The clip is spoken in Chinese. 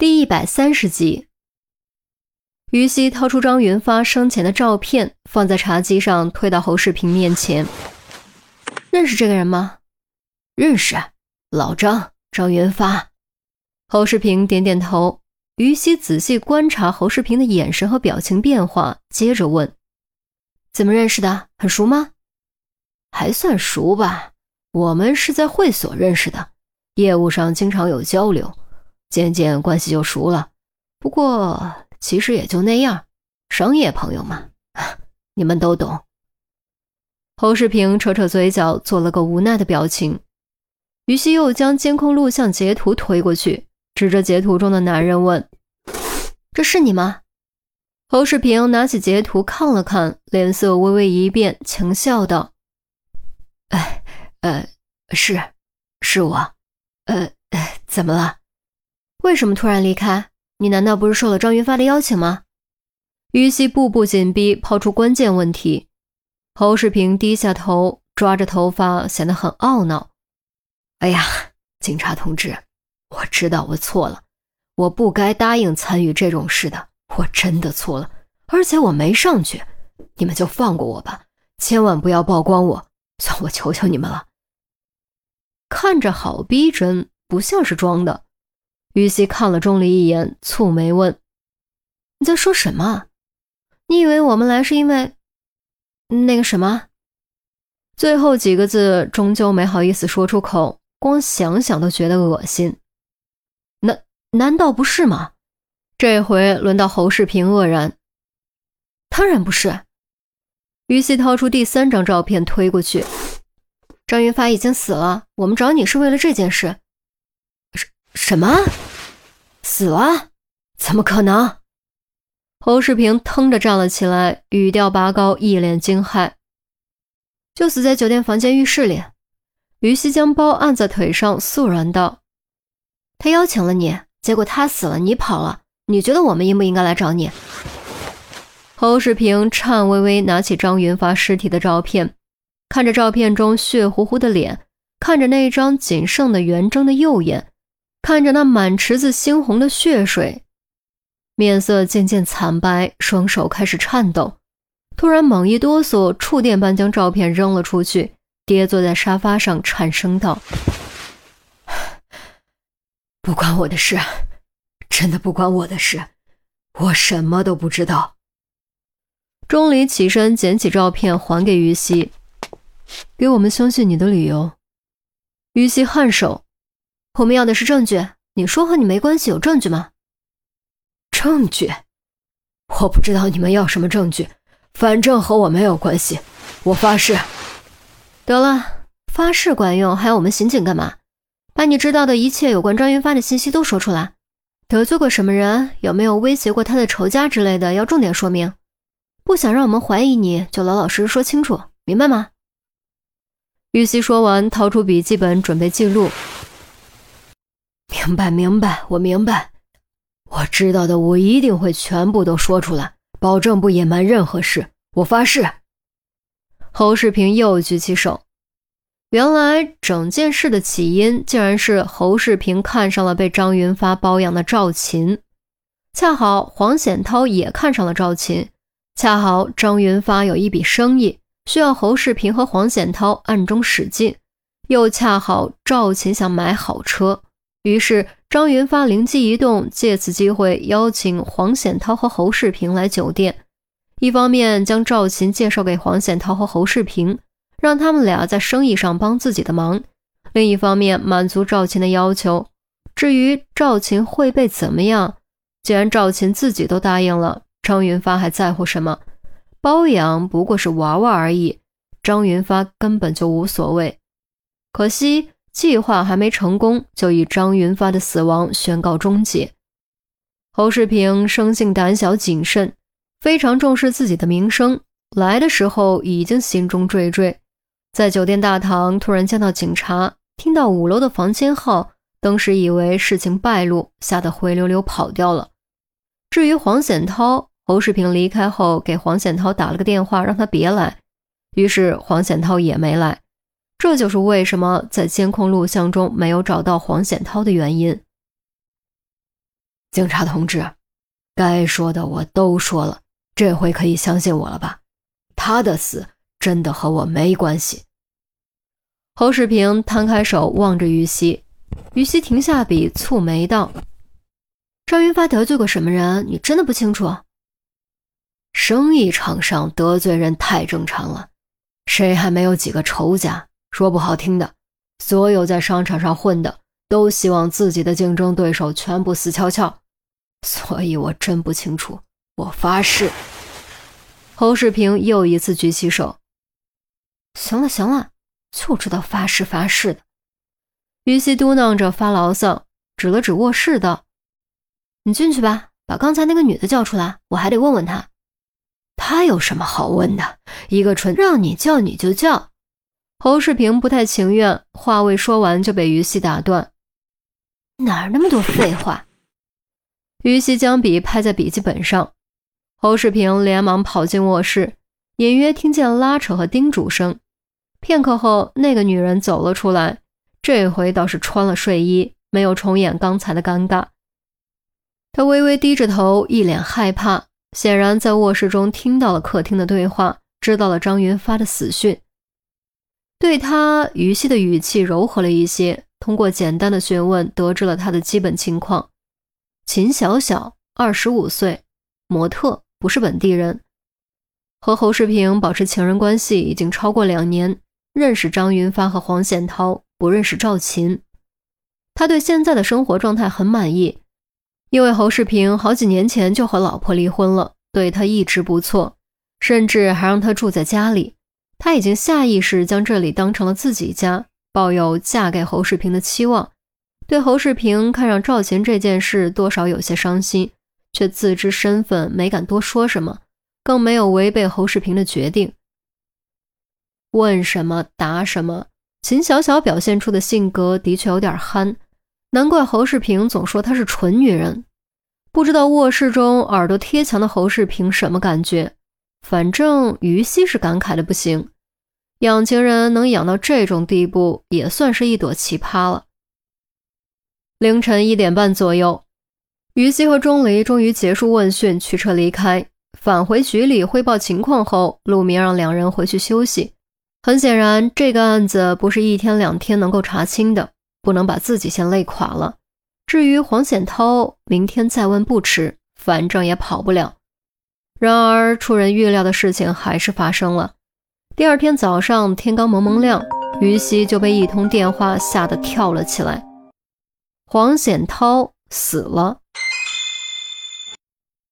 第一百三十集，于西掏出张云发生前的照片，放在茶几上，推到侯世平面前。认识这个人吗？认识，老张，张云发。侯世平点点头。于西仔细观察侯世平的眼神和表情变化，接着问：“怎么认识的？很熟吗？”“还算熟吧，我们是在会所认识的，业务上经常有交流。”渐渐关系就熟了，不过其实也就那样，商业朋友嘛，你们都懂。侯世平扯扯嘴角，做了个无奈的表情。于西又将监控录像截图推过去，指着截图中的男人问：“这是你吗？”侯世平拿起截图看了看，脸色微微一变，轻笑道：“哎，呃，是，是我。呃，怎么了？”为什么突然离开？你难道不是受了张云发的邀请吗？于西步步紧逼，抛出关键问题。侯世平低下头，抓着头发，显得很懊恼。哎呀，警察同志，我知道我错了，我不该答应参与这种事的，我真的错了。而且我没上去，你们就放过我吧，千万不要曝光我，算我求求你们了。看着好逼真，不像是装的。于西看了钟离一眼，蹙眉问：“你在说什么？你以为我们来是因为那个什么？”最后几个字终究没好意思说出口，光想想都觉得恶心。难难道不是吗？这回轮到侯世平愕然：“当然不是。”于西掏出第三张照片推过去：“张云发已经死了，我们找你是为了这件事。”什么？死了？怎么可能？侯世平腾着站了起来，语调拔高，一脸惊骇。就死在酒店房间浴室里。于西将包按在腿上，肃然道：“他邀请了你，结果他死了，你跑了。你觉得我们应不应该来找你？”侯世平颤巍巍拿起张云发尸体的照片，看着照片中血乎乎的脸，看着那张仅剩的圆睁的右眼。看着那满池子猩红的血水，面色渐渐惨白，双手开始颤抖。突然猛一哆嗦，触电般将照片扔了出去，跌坐在沙发上，颤声道：“不关我的事，真的不关我的事，我什么都不知道。”钟离起身捡起照片还给于西：“给我们相信你的理由。”于西颔首。我们要的是证据。你说和你没关系，有证据吗？证据？我不知道你们要什么证据，反正和我没有关系。我发誓。得了，发誓管用，还要我们刑警干嘛？把你知道的一切有关张云发的信息都说出来。得罪过什么人？有没有威胁过他的仇家之类的？要重点说明。不想让我们怀疑你，就老老实实说清楚，明白吗？玉溪说完，掏出笔记本准备记录。明白，明白，我明白。我知道的，我一定会全部都说出来，保证不隐瞒任何事。我发誓。侯世平又举起手。原来整件事的起因，竟然是侯世平看上了被张云发包养的赵琴，恰好黄显涛也看上了赵琴，恰好张云发有一笔生意需要侯世平和黄显涛暗中使劲，又恰好赵琴想买好车。于是张云发灵机一动，借此机会邀请黄显涛和侯世平来酒店，一方面将赵琴介绍给黄显涛和侯世平，让他们俩在生意上帮自己的忙；另一方面满足赵琴的要求。至于赵琴会被怎么样，既然赵琴自己都答应了，张云发还在乎什么？包养不过是玩玩而已，张云发根本就无所谓。可惜。计划还没成功，就以张云发的死亡宣告终结。侯世平生性胆小谨慎，非常重视自己的名声。来的时候已经心中惴惴，在酒店大堂突然见到警察，听到五楼的房间号，当时以为事情败露，吓得灰溜溜跑掉了。至于黄显涛，侯世平离开后给黄显涛打了个电话，让他别来，于是黄显涛也没来。这就是为什么在监控录像中没有找到黄显涛的原因。警察同志，该说的我都说了，这回可以相信我了吧？他的死真的和我没关系。侯世平摊开手望着于西，于西停下笔，蹙眉道：“张云发得罪过什么人？你真的不清楚？生意场上得罪人太正常了，谁还没有几个仇家？说不好听的，所有在商场上混的都希望自己的竞争对手全部死翘翘。所以我真不清楚。我发誓。”侯世平又一次举起手：“行了，行了。”就知道发誓发誓的，于西嘟囔着发牢骚，指了指卧室道：“你进去吧，把刚才那个女的叫出来，我还得问问她。她有什么好问的？一个纯，让你叫你就叫。”侯世平不太情愿，话未说完就被于西打断：“哪儿那么多废话？”于西将笔拍在笔记本上，侯世平连忙跑进卧室，隐约听见拉扯和叮嘱声。片刻后，那个女人走了出来，这回倒是穿了睡衣，没有重演刚才的尴尬。她微微低着头，一脸害怕，显然在卧室中听到了客厅的对话，知道了张云发的死讯。对他，于西的语气柔和了一些，通过简单的询问，得知了他的基本情况：秦小小，二十五岁，模特，不是本地人，和侯世平保持情人关系已经超过两年。认识张云发和黄显涛，不认识赵琴。他对现在的生活状态很满意，因为侯世平好几年前就和老婆离婚了，对他一直不错，甚至还让他住在家里。他已经下意识将这里当成了自己家，抱有嫁给侯世平的期望。对侯世平看上赵琴这件事，多少有些伤心，却自知身份，没敢多说什么，更没有违背侯世平的决定。问什么答什么，秦小小表现出的性格的确有点憨，难怪侯世平总说她是蠢女人。不知道卧室中耳朵贴墙的侯世平什么感觉？反正于西是感慨的不行，养情人能养到这种地步，也算是一朵奇葩了。凌晨一点半左右，于西和钟离终于结束问讯，驱车离开，返回局里汇报情况后，陆明让两人回去休息。很显然，这个案子不是一天两天能够查清的，不能把自己先累垮了。至于黄显涛，明天再问不迟，反正也跑不了。然而，出人预料的事情还是发生了。第二天早上，天刚蒙蒙亮，于西就被一通电话吓得跳了起来：黄显涛死了。